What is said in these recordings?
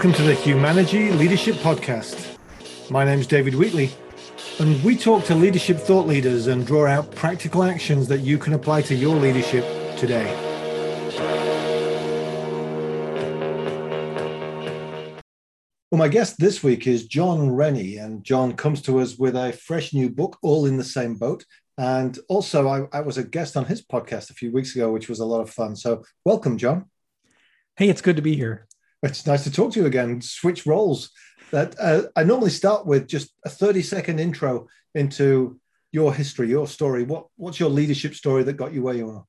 Welcome to the Humanity Leadership Podcast. My name is David Wheatley, and we talk to leadership thought leaders and draw out practical actions that you can apply to your leadership today. Well, my guest this week is John Rennie, and John comes to us with a fresh new book, All in the Same Boat. And also, I, I was a guest on his podcast a few weeks ago, which was a lot of fun. So, welcome, John. Hey, it's good to be here. It's nice to talk to you again. Switch roles. That uh, I normally start with just a thirty-second intro into your history, your story. What what's your leadership story that got you where you are?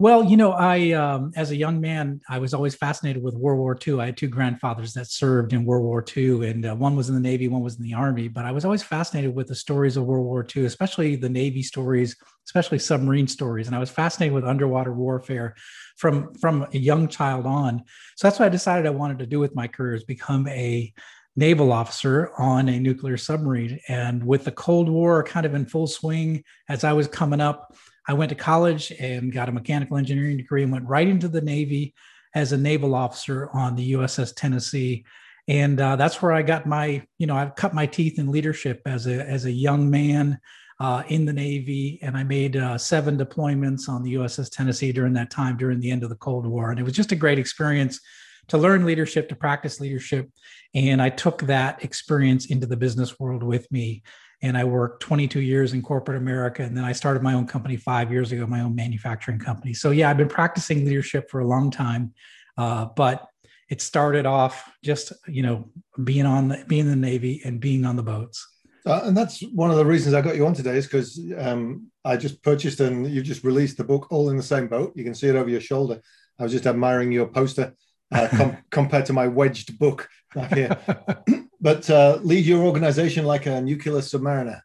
Well, you know, I, um, as a young man, I was always fascinated with World War II. I had two grandfathers that served in World War II, and uh, one was in the Navy, one was in the Army. But I was always fascinated with the stories of World War II, especially the Navy stories, especially submarine stories. And I was fascinated with underwater warfare from from a young child on. So that's what I decided I wanted to do with my career is become a naval officer on a nuclear submarine. And with the Cold War kind of in full swing as I was coming up, I went to college and got a mechanical engineering degree and went right into the Navy as a naval officer on the USS Tennessee. And uh, that's where I got my, you know, I've cut my teeth in leadership as a as a young man uh, in the Navy, and I made uh, seven deployments on the USS Tennessee during that time, during the end of the Cold War, and it was just a great experience to learn leadership, to practice leadership, and I took that experience into the business world with me and I worked 22 years in corporate America. And then I started my own company five years ago, my own manufacturing company. So, yeah, I've been practicing leadership for a long time, uh, but it started off just, you know, being on the, being in the Navy and being on the boats. Uh, and that's one of the reasons I got you on today is because um, I just purchased and you just released the book All in the Same Boat. You can see it over your shoulder. I was just admiring your poster uh, com- compared to my wedged book back here. but uh, lead your organization like a nuclear submariner.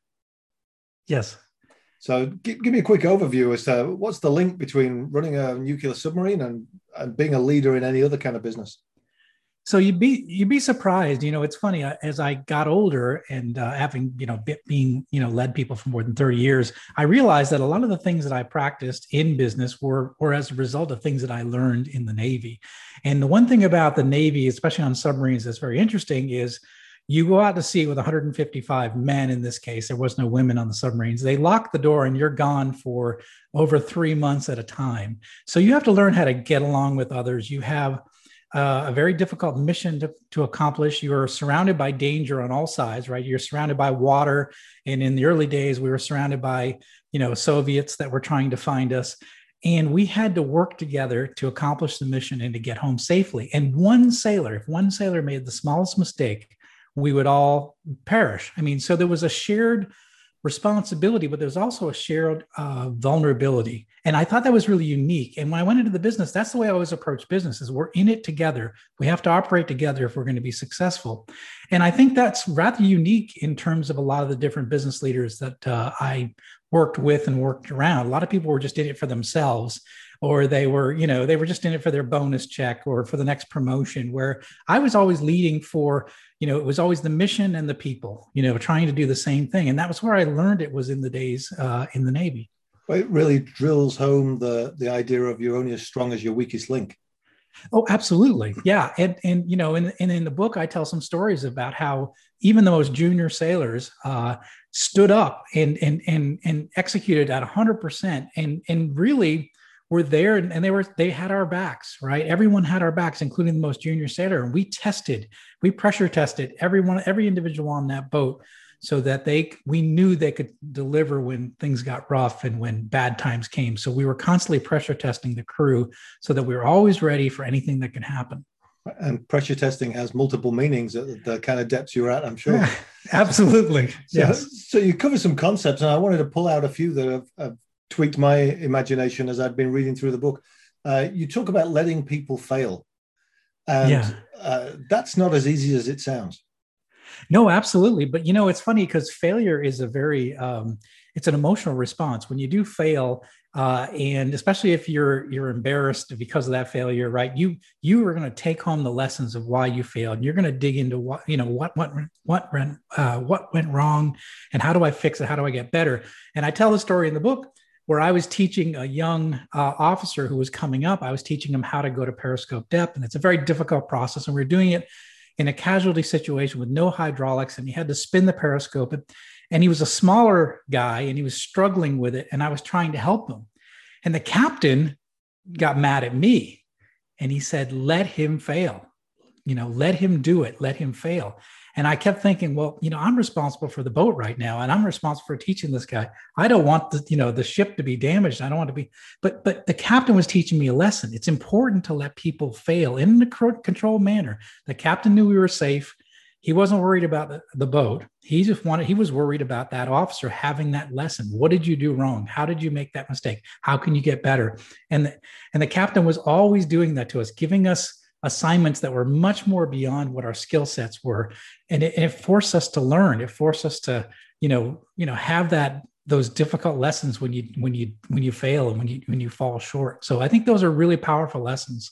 Yes. So give, give me a quick overview as to what's the link between running a nuclear submarine and, and being a leader in any other kind of business? So you'd be you'd be surprised. You know, it's funny uh, as I got older and uh, having you know being you know led people for more than thirty years, I realized that a lot of the things that I practiced in business were were as a result of things that I learned in the Navy. And the one thing about the Navy, especially on submarines, that's very interesting is you go out to sea with 155 men in this case there was no women on the submarines. They lock the door and you're gone for over three months at a time. So you have to learn how to get along with others. You have uh, a very difficult mission to, to accomplish. You're surrounded by danger on all sides right? You're surrounded by water. And in the early days we were surrounded by you know soviets that were trying to find us. And we had to work together to accomplish the mission and to get home safely. And one sailor if one sailor made the smallest mistake we would all perish. I mean, so there was a shared responsibility, but there's also a shared uh, vulnerability. And I thought that was really unique. And when I went into the business, that's the way I always approach business is we're in it together. We have to operate together if we're going to be successful. And I think that's rather unique in terms of a lot of the different business leaders that uh, I worked with and worked around. A lot of people were just in it for themselves or they were you know they were just in it for their bonus check or for the next promotion where i was always leading for you know it was always the mission and the people you know trying to do the same thing and that was where i learned it was in the days uh, in the navy well, it really drills home the the idea of you're only as strong as your weakest link Oh, absolutely. Yeah. And, and you know, in, and in the book, I tell some stories about how even the most junior sailors uh, stood up and, and, and, and executed at 100% and, and really were there and, they were they had our backs right? Everyone had our backs including the most junior sailor and we tested we pressure tested everyone every individual on that boat so that they we knew they could deliver when things got rough and when bad times came. So we were constantly pressure testing the crew so that we were always ready for anything that could happen. And pressure testing has multiple meanings at the kind of depths you're at i'm sure. Yeah, absolutely so, yes. so you cover some concepts and i wanted to pull out a few that have, have tweaked my imagination as I've been reading through the book. Uh, you talk about letting people fail, and yeah. uh, that's not as easy as it sounds. No, absolutely. But you know, it's funny because failure is a very um, it's an emotional response. When you do fail, uh, and especially if you're you're embarrassed because of that failure, right? You you are going to take home the lessons of why you failed. You're going to dig into what you know what what what went uh, what went wrong, and how do I fix it? How do I get better? And I tell the story in the book where I was teaching a young uh, officer who was coming up. I was teaching him how to go to periscope depth, and it's a very difficult process. And we are doing it in a casualty situation with no hydraulics, and he had to spin the periscope. And he was a smaller guy, and he was struggling with it. And I was trying to help him. And the captain got mad at me, and he said, "Let him fail. You know, let him do it. Let him fail." And I kept thinking, well, you know, I'm responsible for the boat right now, and I'm responsible for teaching this guy. I don't want the, you know, the ship to be damaged. I don't want to be, but but the captain was teaching me a lesson. It's important to let people fail in a controlled manner. The captain knew we were safe. He wasn't worried about the, the boat. He just wanted, he was worried about that officer having that lesson. What did you do wrong? How did you make that mistake? How can you get better? And the, and the captain was always doing that to us, giving us assignments that were much more beyond what our skill sets were. And it, it, forced us to learn. It forced us to you know you know have that those difficult lessons when you when you when you fail and when you when you fall short. So i think those are really powerful lessons.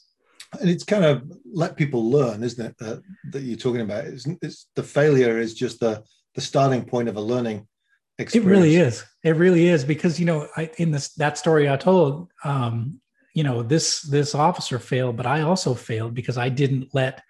And it's kind of let people learn isn't it that, that you're talking about? It's, it's the failure is just the the starting point of a learning experience. it really is. It really is because you know I, in this that story i told um, you know this this officer failed but i also failed because i didn't let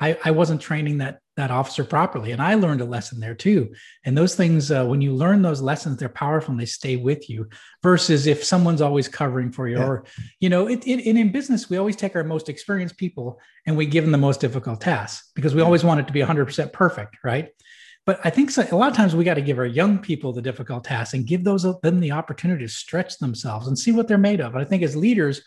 i i wasn't training that that officer properly. And i learned a lesson there too. And those things uh, when you learn those lessons they're powerful and they stay with you versus if someone's always covering for you yeah. or you know it, it, and in business we always take our most experienced people and we give them the most difficult tasks because we always want it to be 100% perfect right but I think so, a lot of times we got to give our young people the difficult tasks and give those them the opportunity to stretch themselves and see what they're made of. I think as leaders,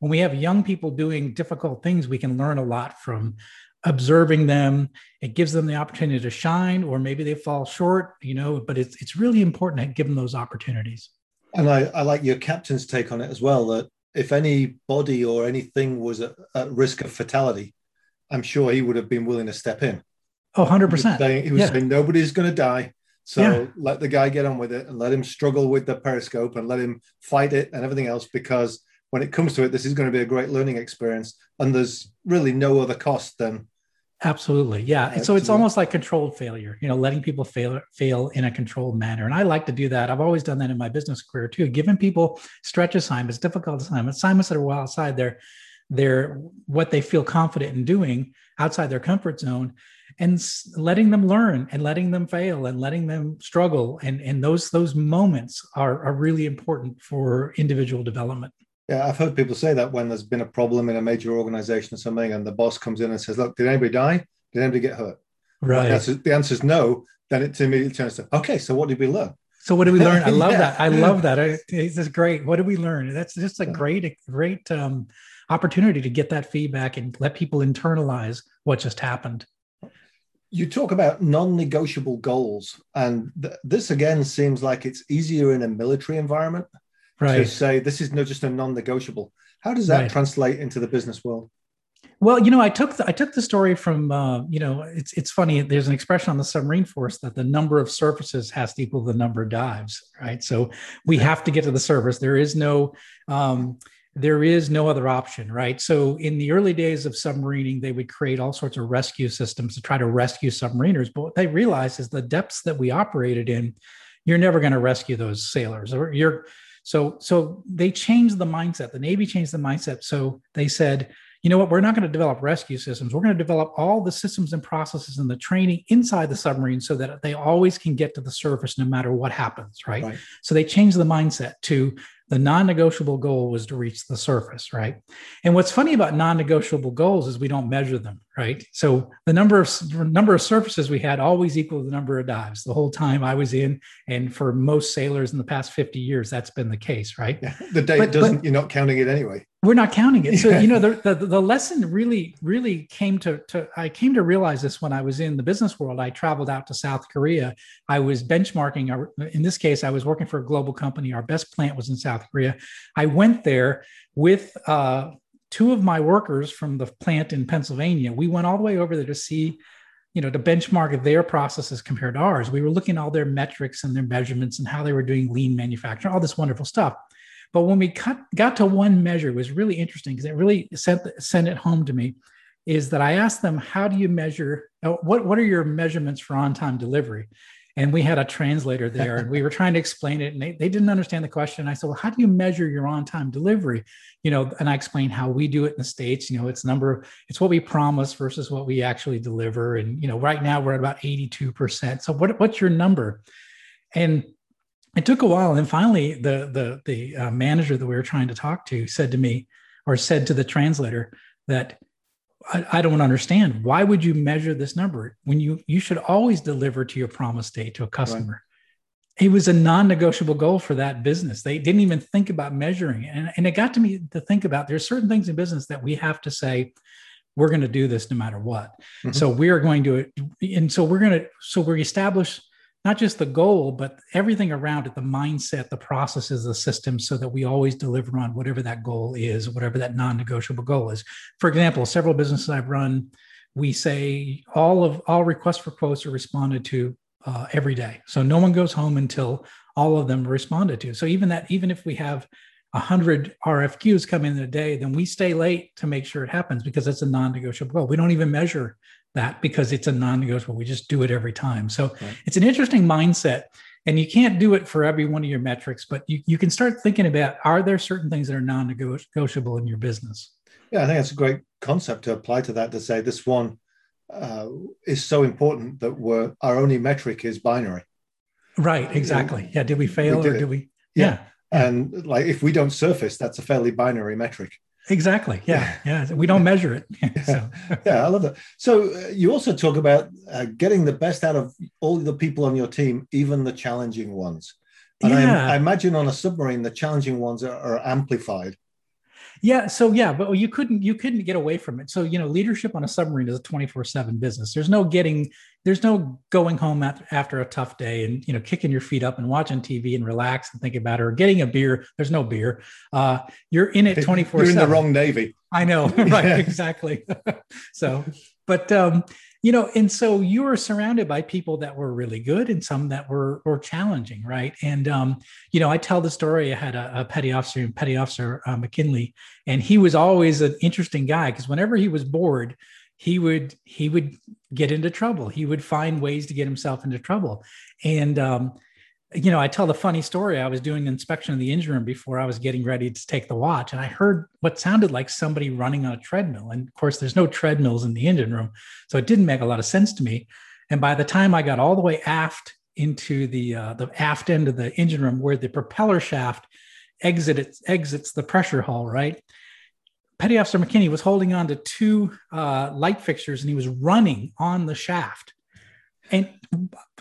when we have young people doing difficult things, we can learn a lot from observing them. It gives them the opportunity to shine, or maybe they fall short, you know. But it's it's really important to give them those opportunities. And I, I like your captain's take on it as well. That if any body or anything was at, at risk of fatality, I'm sure he would have been willing to step in. Oh, 100%. He was saying, he was yeah. saying nobody's going to die. So yeah. let the guy get on with it and let him struggle with the periscope and let him fight it and everything else because when it comes to it, this is going to be a great learning experience. And there's really no other cost than Absolutely. Yeah. Uh, so it's almost like controlled failure, you know, letting people fail fail in a controlled manner. And I like to do that. I've always done that in my business career too, giving people stretch assignments, difficult assignments, assignments that are well outside their their what they feel confident in doing outside their comfort zone and letting them learn and letting them fail and letting them struggle and and those those moments are are really important for individual development yeah i've heard people say that when there's been a problem in a major organization or something and the boss comes in and says look did anybody die did anybody get hurt right the answer, the answer is no then it immediately turns to okay so what did we learn so what did we learn? I love yeah. that. I love that. It's just great. What did we learn? That's just a great, great um, opportunity to get that feedback and let people internalize what just happened. You talk about non-negotiable goals and th- this again seems like it's easier in a military environment right. to say this is not just a non-negotiable. How does that right. translate into the business world? Well you know i took the, i took the story from uh, you know it's it's funny there's an expression on the submarine force that the number of surfaces has to equal the number of dives right? So we have to get to the surface. There is no um, there is no other option, right? So in the early days of submarining, they would create all sorts of rescue systems to try to rescue submariners. But what they realized is the depths that we operated in, you're never going to rescue those sailors. Or you're so so they changed the mindset. The Navy changed the mindset. So they said, you know what, we're not going to develop rescue systems. We're going to develop all the systems and processes and the training inside the submarine so that they always can get to the surface no matter what happens, right? right. So they changed the mindset to the non-negotiable goal was to reach the surface right? And what's funny about non-negotiable goals is we don't measure them right? So the number of number of surfaces we had always equal the number of dives. The whole time i was in and for most sailors in the past 50 years that's been the case right? Yeah, the date doesn't but, you're not counting it anyway we're not counting it. So, you know, the, the, the, lesson really, really came to, to, I came to realize this when I was in the business world. I traveled out to South Korea. I was benchmarking, our, in this case, I was working for a global company. Our best plant was in South Korea. I went there with uh, two of my workers from the plant in Pennsylvania. We went all the way over there to see, you know, to benchmark their processes compared to ours. We were looking at all their metrics and their measurements and how they were doing lean manufacturing, all this wonderful stuff. But when we cut, got to one measure, it was really interesting because it really sent, sent it home to me is that I asked them, how do you measure, uh, what, what are your measurements for on-time delivery? and we had a translator there and we were trying to explain it and they, they didn't understand the question. I said well how do you measure your on time delivery? You know and i explained how we do it in the states you know it's number it's what we promise versus what we actually deliver and you know right now we're at about 82% so what, what's your number? And it took a while and finally the the the uh, manager that we were trying to talk to said to me or said to the translator that I, I, don't understand. Why would you measure this number when you you should always deliver to your promise date to a customer? Right. It was a non-negotiable goal for that business. They didn't even think about measuring it. And, and it got to me to think about there's certain things in business that we have to say, we're going to do this no matter what. Mm-hmm. So we are going to, and so we're going to, so we establish not just the goal, but everything around it, the mindset, the processes, the system so that we always deliver on whatever that goal is, whatever that non-negotiable goal is. For example, several businesses I've run, we say all of all requests for quotes are responded to uh, every day. So no one goes home until all of them responded to. So even that, even if we have 100 RFQs come in a day, then we stay late to make sure it happens because it's a non-negotiable goal. We don't even measure that because it's a non-negotiable. We just do it every time. So right. it's an interesting mindset. And you can't do it for every one of your metrics, but you, you can start thinking about are there certain things that are non-negotiable in your business? Yeah, I think that's a great concept to apply to that to say this one uh, is so important that we're our only metric is binary. Right, exactly. Yeah. Did we fail we did or did we? Yeah. yeah. And like if we don't surface, that's a fairly binary metric. Exactly. Yeah. Yeah. We don't measure it. so. yeah, I love that. So uh, you also talk about uh, getting the best out of all the people on your team, even the challenging ones. And yeah. I, I, imagine on a submarine, the challenging ones are, are amplified. Yeah. So yeah, but you couldn't you couldn't get away from it. So you know, leadership on a submarine is a twenty four seven business. There's no getting. There's no going home after, after a tough day and you know kicking your feet up and watching TV and relax and think about it or getting a beer. There's no beer. Uh, you're in it twenty four. You're in the wrong navy. I know. Right. Yeah. Exactly. so, but um, you know and so you were surrounded by people that were really good and some that were were challenging right? And um, you know i tell the story. I had a, a petty officer petty officer uh, mckinley and he was always an interesting guy because whenever he was bored he would he would get into trouble. He would find ways to get himself into trouble. And um, you know, I tell the funny story. I was doing inspection of the engine room before I was getting ready to take the watch, and I heard what sounded like somebody running on a treadmill. And of course, there's no treadmills in the engine room, so it didn't make a lot of sense to me. And by the time I got all the way aft into the uh, the aft end of the engine room, where the propeller shaft exits exits the pressure hull, right? Petty Officer McKinney was holding on to two uh, light fixtures, and he was running on the shaft. And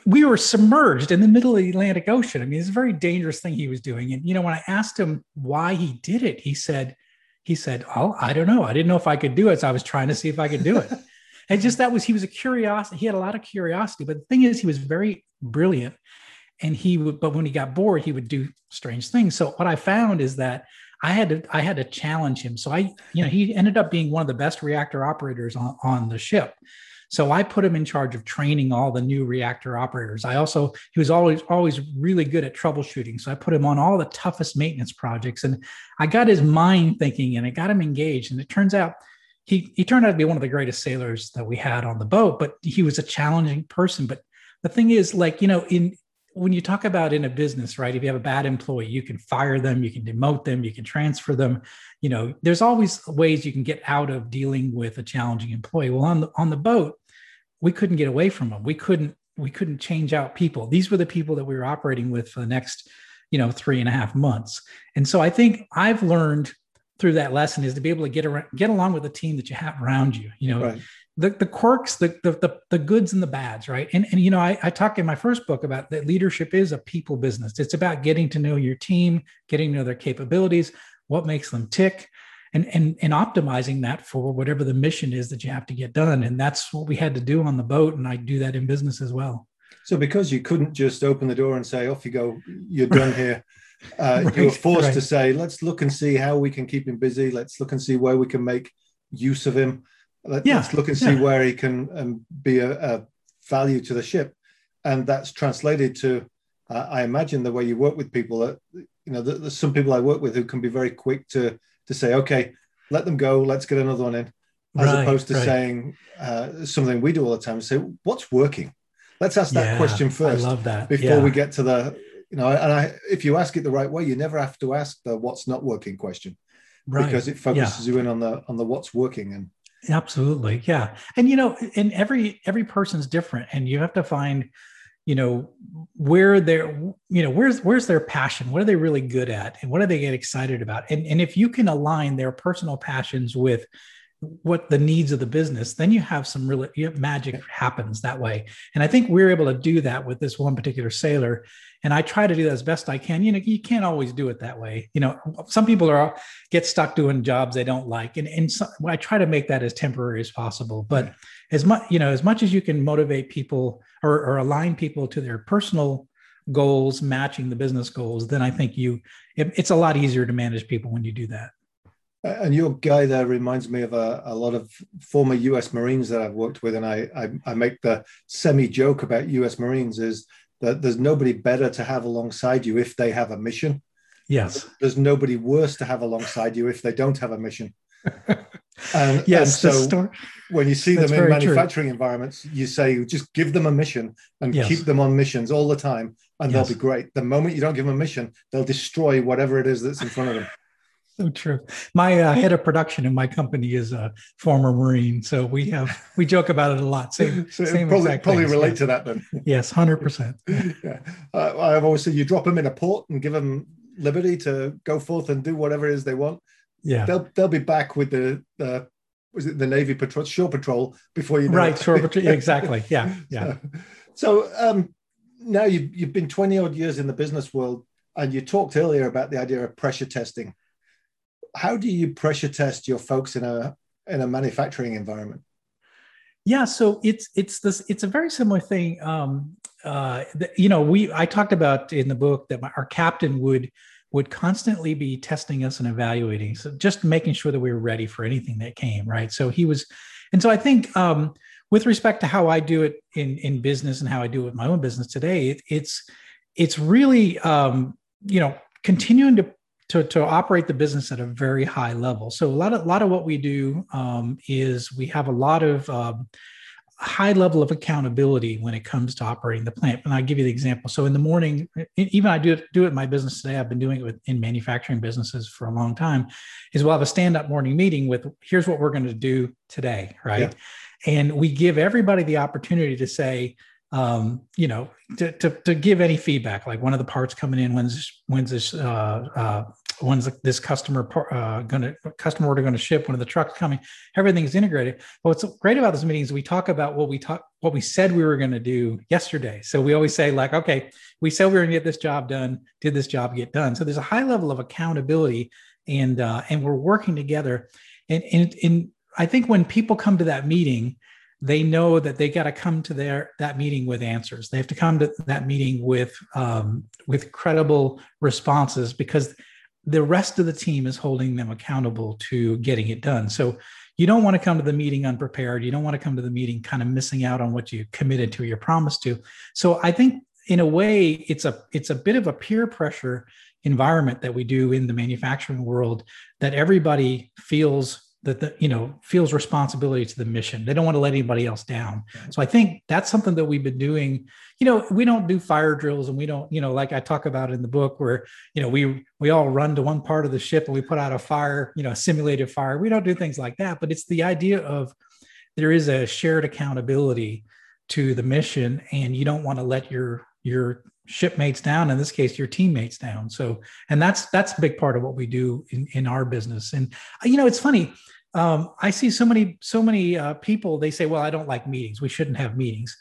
we were submerged in the middle of the Atlantic Ocean. I mean, it's a very dangerous thing he was doing. And you know, when I asked him why he did it, he said, he said, "Oh, I don't know. I didn't know if I could do it, so I was trying to see if I could do it." and just that was he was a curiosity. He had a lot of curiosity, but the thing is, he was very brilliant, and he would. But when he got bored, he would do strange things. So what I found is that I had to I had to challenge him. So I, you know, he ended up being one of the best reactor operators on on the ship. So I put him in charge of training all the new reactor operators. I also, he was always, always really good at troubleshooting. So I put him on all the toughest maintenance projects and I got his mind thinking and I got him engaged. And it turns out he, he turned out to be one of the greatest sailors that we had on the boat, but he was a challenging person. But the thing is, like, you know, in, when you talk about in a business, right? If you have a bad employee, you can fire them, you can demote them, you can transfer them. You know, there's always ways you can get out of dealing with a challenging employee. Well, on the on the boat, we couldn't get away from them. We couldn't we couldn't change out people. These were the people that we were operating with for the next, you know, three and a half months. And so I think I've learned through that lesson is to be able to get around, get along with the team that you have around you. You know, right. the, the quirks, the, the, the the goods and the bads, right? And and you know, I, I talk in my first book about that leadership is a people business. It's about getting to know your team, getting to know their capabilities, what makes them tick, and and and optimizing that for whatever the mission is that you have to get done and that's what we had to do on the boat and i do that in business as well so because you couldn't just open the door and say off you go you're done here uh, right, you were forced right. to say let's look and see how we can keep him busy let's look and see where we can make use of him Let, yeah. let's look and see yeah. where he can um, be a, a, value to the ship and that's translated to uh, i imagine the way you work with people that you know there's some people i work with who can be very quick to to say, okay, let them go, let's get another one in, as right, opposed to right. saying uh, something we do all the time: say, what's working? let's ask that Yeah, question first I love that. before Yeah. we get to the you know and i if you ask it the right way you never have to ask the what's not working question right. because it focuses you in on the on the what's working and Absolutely. Yeah. And you know, and every every person's different and you have to find you know where they're you know where's where's their passion? What are they really good at? And what do they get excited about? And and if you can align their personal passions with what the needs of the business then you have some really you have magic happens that way. And i think we're able to do that with this one particular sailor. And i try to do that as best i can. You know you can't always do it that way. You know some people are get stuck doing jobs they don't like. And and so, i try to make that as temporary as possible. But as much you know as much as you can motivate people or, or align people to their personal goals matching the business goals then i think you it, it's a lot easier to manage people when you do that. And your guy there reminds me of a, a lot of former us marines that i've worked with and I, I i make the semi joke about us marines is that there's nobody better to have alongside you if they have a mission. Yes. There's nobody worse to have alongside you if they don't have a mission and, yes and so story when you see them in very true. manufacturing environments, you say just give them a mission and Yes. keep them on missions all the time, and Yes. they'll be great. The moment you don't give them a mission, they'll destroy whatever it is that's in front of them. so true my uh, head of production in my company is a former marine so we have we joke about it a lot same, So same probably exact probably things, relate to that then. yes 100% yeah. uh, I've always said you drop them in a port and give them liberty to go forth and do whatever it is they want. Yeah They'll they'll be back with the the was it the Navy patrol shore patrol before you know right it. sure but exactly yeah yeah So, so um, now you've you've been twenty odd years in the business world, and you talked earlier about the idea of pressure testing. How do you pressure test your folks in a in a manufacturing environment? Yeah, so it's it's this it's a very similar thing. Um, uh, you know, we I talked about in the book that my, our captain would would constantly be testing us and evaluating, so just making sure that we were ready for anything that came. Right. So he was, and so I think um, with respect to how I do it in in business and how I do it with my own business today, it, it's it's really um, you know continuing to to, to operate the business at a very high level. So a lot of a lot of what we do um, is we have a lot of um, high level of accountability when it comes to operating the plant. And I'll give you the example. So in the morning, even I do it, do it in my business today. I've been doing it with, in manufacturing businesses for a long time. Is we'll have a stand up morning meeting with here's what we're going to do today, right? Yeah. And we give everybody the opportunity to say, um, you know, to, to, to give any feedback, like one of the parts coming in, when's this, when's this, uh, uh, when's this customer uh, going to customer order going to ship? When the trucks coming? Everything is integrated. But what's great about this meeting is we talk about what we talk, what we said we were going to do yesterday. So we always say like, okay, we said we were going to get this job done. Did this job get done? So there's a high level of accountability, and uh, and we're working together. And and and I think when people come to that meeting, they know that they got to come to their that meeting with answers. They have to come to that meeting with um, with credible responses because the rest of the team is holding them accountable to getting it done. So you don't want to come to the meeting unprepared. You don't want to come to the meeting kind of missing out on what you committed to, your promise to. So I think in a way, it's a it's a bit of a peer pressure environment that we do in the manufacturing world that everybody feels that the you know feels responsibility to the mission. They don't want to let anybody else down. So i think that's something that we've been doing. You know we don't do fire drills and we don't you know like i talk about in the book where you know we we all run to one part of the ship and we put out a fire you know a simulated fire. We don't do things like that but it's the idea of there is a shared accountability to the mission and you don't want to let your your shipmates down in this case your teammates down. So and that's that's a big part of what we do in, in our business. And uh, you know it's funny um, i see so many so many uh, people they say well i don't like meetings. We shouldn't have meetings.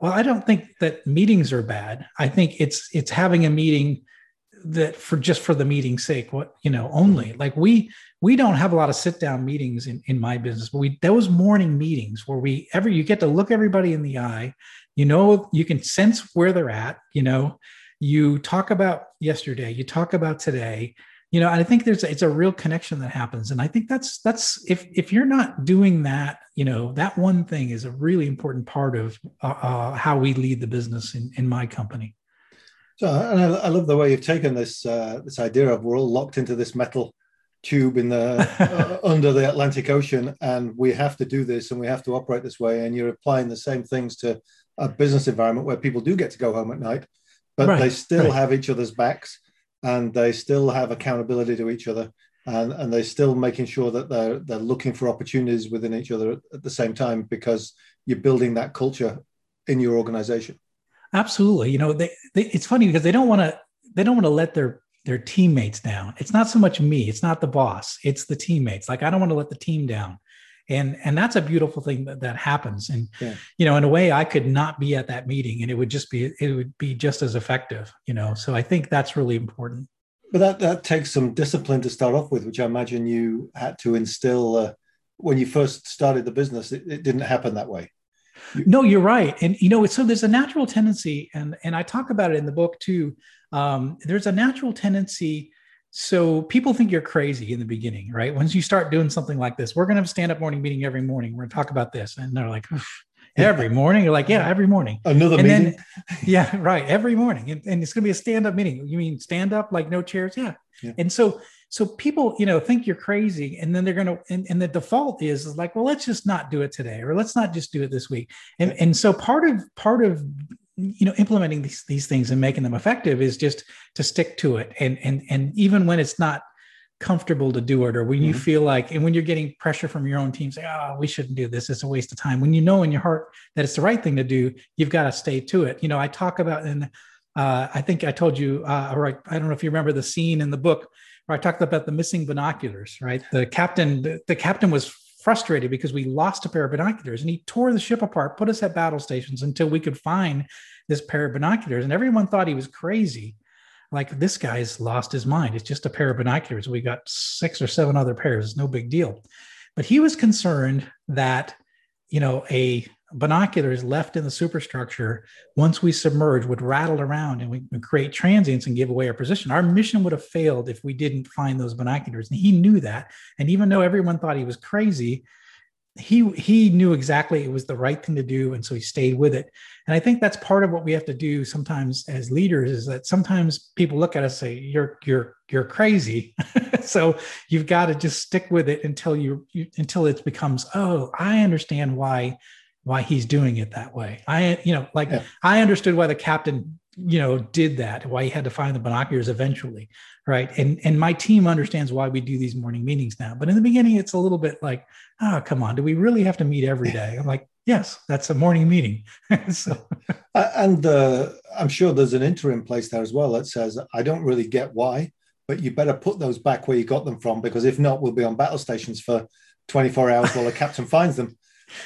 Well i don't think that meetings are bad. I think it's it's having a meeting that for just for the meeting's sake what you know only. Like we we don't have a lot of sit down meetings in, in my business but we those morning meetings where we ever you get to look everybody in the eye. You know you can sense where they're at you know. You talk about yesterday you talk about today you know i think there's it's a real connection that happens. And i think that's that's if if you're not doing that you know that one thing is a really important part of uh, uh, how we lead the business in, in my company So, and I, I love the way you've taken this uh, this idea of we're all locked into this metal tube in the uh, under the Atlantic Ocean, and we have to do this, and we have to operate this way. And you're applying the same things to a business environment where people do get to go home at night, but right. they still right. have each other's backs and they still have accountability to each other and, and they're still making sure that they're they're looking for opportunities within each other at the same time because you're building that culture in your organization absolutely. You know they, they it's funny because they don't want to they don't want to let their their teammates down. It's not so much me. It's not the boss. It's the teammates. Like i don't want to let the team down. And and that's a beautiful thing that, that happens. And yeah. you know in a way i could not be at that meeting and it would just be it would be just as effective you know? So i think that's really important. But that that takes some discipline to start off with which i imagine you had to instill uh, when you first started the business it, it didn't happen that way no you're right and you know so there's a natural tendency and and i talk about it in the book too um, there's a natural tendency so people think you're crazy in the beginning, right? Once you start doing something like this, we're going to have a stand-up morning meeting every morning. We're going to talk about this, and they're like, every morning. You're like, yeah, every morning. Another and meeting. Then, yeah, right. Every morning, and, and it's going to be a stand-up meeting. You mean stand-up, like no chairs? Yeah. yeah. And so, so people, you know, think you're crazy, and then they're going to, and, and the default is, is like, well, let's just not do it today, or let's not just do it this week. And and so part of part of you know implementing these these things and making them effective is just to stick to it. And and and even when it's not comfortable to do it or when mm-hmm. you feel like and when you're getting pressure from your own team say oh we shouldn't do this. It's a waste of time. When you know in your heart that it's the right thing to do you've got to stay to it. You know i talk about and uh, i think i told you uh, right i don't know if you remember the scene in the book where i talked about the missing binoculars right the captain the, the captain was frustrated because we lost a pair of binoculars and he tore the ship apart, put us at battle stations until we could find this pair of binoculars. And everyone thought he was crazy. Like this guy's lost his mind. It's just a pair of binoculars. We got six or seven other pairs. No big deal. But he was concerned that, you know, a binoculars left in the superstructure once we submerge would rattle around and we create transients and give away our position. Our mission would have failed if we didn't find those binoculars. And he knew that. And even though everyone thought he was crazy he he knew exactly it was the right thing to do. And so he stayed with it. And i think that's part of what we have to do sometimes as leaders is that sometimes people look at us and say you're you're you're crazy. So you've got to just stick with it until you, you until it becomes oh i understand why why he's doing it that way. I, you know, like yeah. I understood why the captain, you know, did that, why he had to find the binoculars eventually. Right. And and my team understands why we do these morning meetings now. But in the beginning, it's a little bit like, oh, come on, do we really have to meet every day? I'm like, yes, that's a morning meeting. so and uh, I'm sure there's an interim place there as well that says, I don't really get why, but you better put those back where you got them from, because if not, we'll be on battle stations for 24 hours while the captain finds them.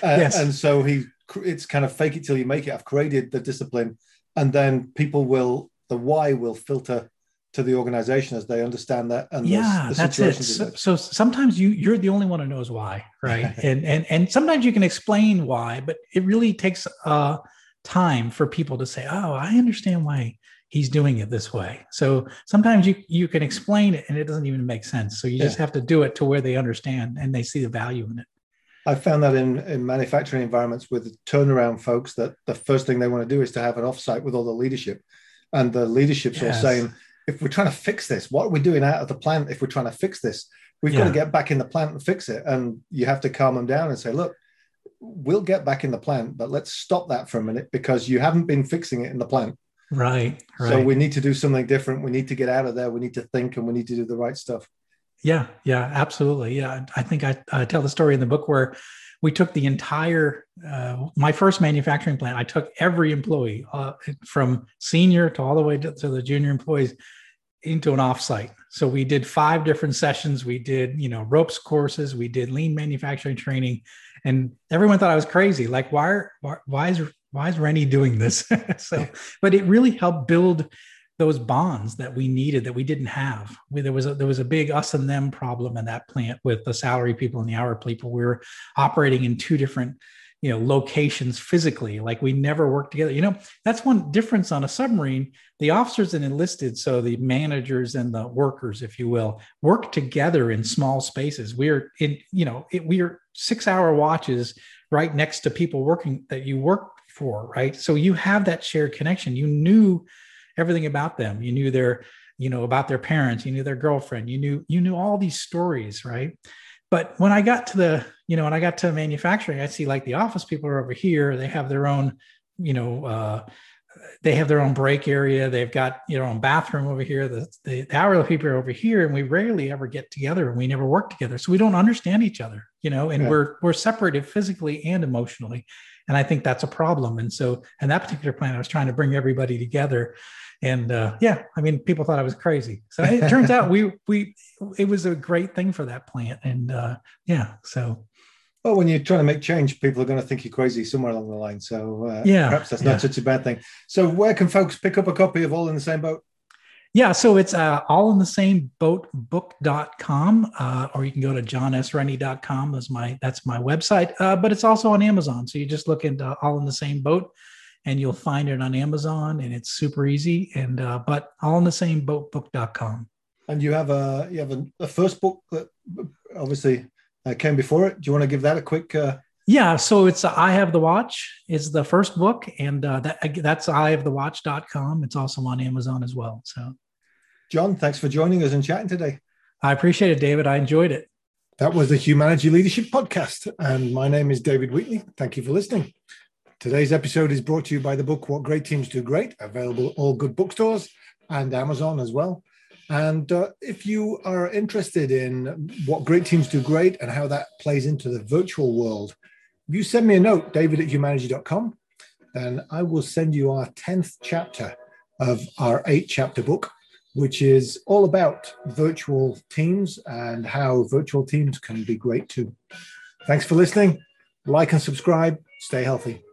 Uh, yes. And so he, it's kind of fake it till you make it. I've created the discipline, and then people will, the why will filter to the organization as they understand that. And yeah, the that's it. So, so, sometimes you you're the only one who knows why, right? and and and sometimes you can explain why, but it really takes uh, time for people to say, "Oh, I understand why." he's doing it this way. So sometimes you you can explain it and it doesn't even make sense. So you yeah. just have to do it to where they understand and they see the value in it. I found that in, in manufacturing environments with turnaround folks that the first thing they want to do is to have an offsite with all the leadership. And the leadership's yes. all saying, if we're trying to fix this, what are we doing out of the plant if we're trying to fix this? We've yeah. got to get back in the plant and fix it. And you have to calm them down and say, look, we'll get back in the plant, but let's stop that for a minute because you haven't been fixing it in the plant. Right, right. So we need to do something different. We need to get out of there. We need to think and we need to do the right stuff. Yeah, yeah, absolutely. Yeah, I think I, I tell the story in the book where we took the entire uh, my first manufacturing plant. I took every employee uh, from senior to all the way to, to the junior employees into an offsite. So we did five different sessions. We did, you know, ropes courses. We did lean manufacturing training, and everyone thought I was crazy. Like, why, why, why is why is Rennie doing this? so, but it really helped build those bonds that we needed that we didn't have. We, there was a, there was a big us and them problem in that plant with the salary people and the hour people. We were operating in two different you know locations physically like we never worked together. You know that's one difference on a submarine. The officers and enlisted so the managers and the workers if you will work together in small spaces. We're in you know it, we're six hour watches right next to people working that you work for right? So you have that shared connection. You knew everything about them. You knew their, you know, about their parents, you knew their girlfriend, you knew, you knew all these stories, right? But when I got to the, you know, when I got to manufacturing, I see like the office people are over here, they have their own you know, uh, they have their own break area. They've got you know own bathroom over here. The, the hourly people are over here, and we rarely ever get together, and we never work together, so we don't understand each other. You know, and yeah. we're we're separated physically and emotionally, and I think that's a problem. And so, in that particular plan, I was trying to bring everybody together, and uh, yeah, I mean, people thought I was crazy. So it turns out we we it was a great thing for that plant, and uh, yeah, so well, when you're trying to make change, people are going to think you're crazy somewhere along the line. So uh, yeah, perhaps that's not yeah. such a bad thing. So where can folks pick up a copy of All in the Same Boat? Yeah, so it's uh, all in the same boat book.com, uh, or you can go to johnsrennie.com. That's my that's my website. Uh, but it's also on Amazon. So you just look into all in the same boat and you'll find it on Amazon and it's super easy. And uh, but all in the same boat book.com. And you have a you have a, a first book that obviously uh, came before it. Do you want to give that a quick? Uh... Yeah, so it's uh, I Have the Watch is the first book, and uh, that, that's ihavethewatch.com. It's also on Amazon as well. So, John, thanks for joining us and chatting today. I appreciate it, David. I enjoyed it. That was the Humanity Leadership Podcast, and my name is David Wheatley. Thank you for listening. Today's episode is brought to you by the book What Great Teams Do Great, available all good bookstores and Amazon as well. And uh, if you are interested in what great teams do great and how that plays into the virtual world, you send me a note, david at humanity.com, then I will send you our 10th chapter of our eight chapter book, which is all about virtual teams and how virtual teams can be great too. Thanks for listening. Like and subscribe. Stay healthy.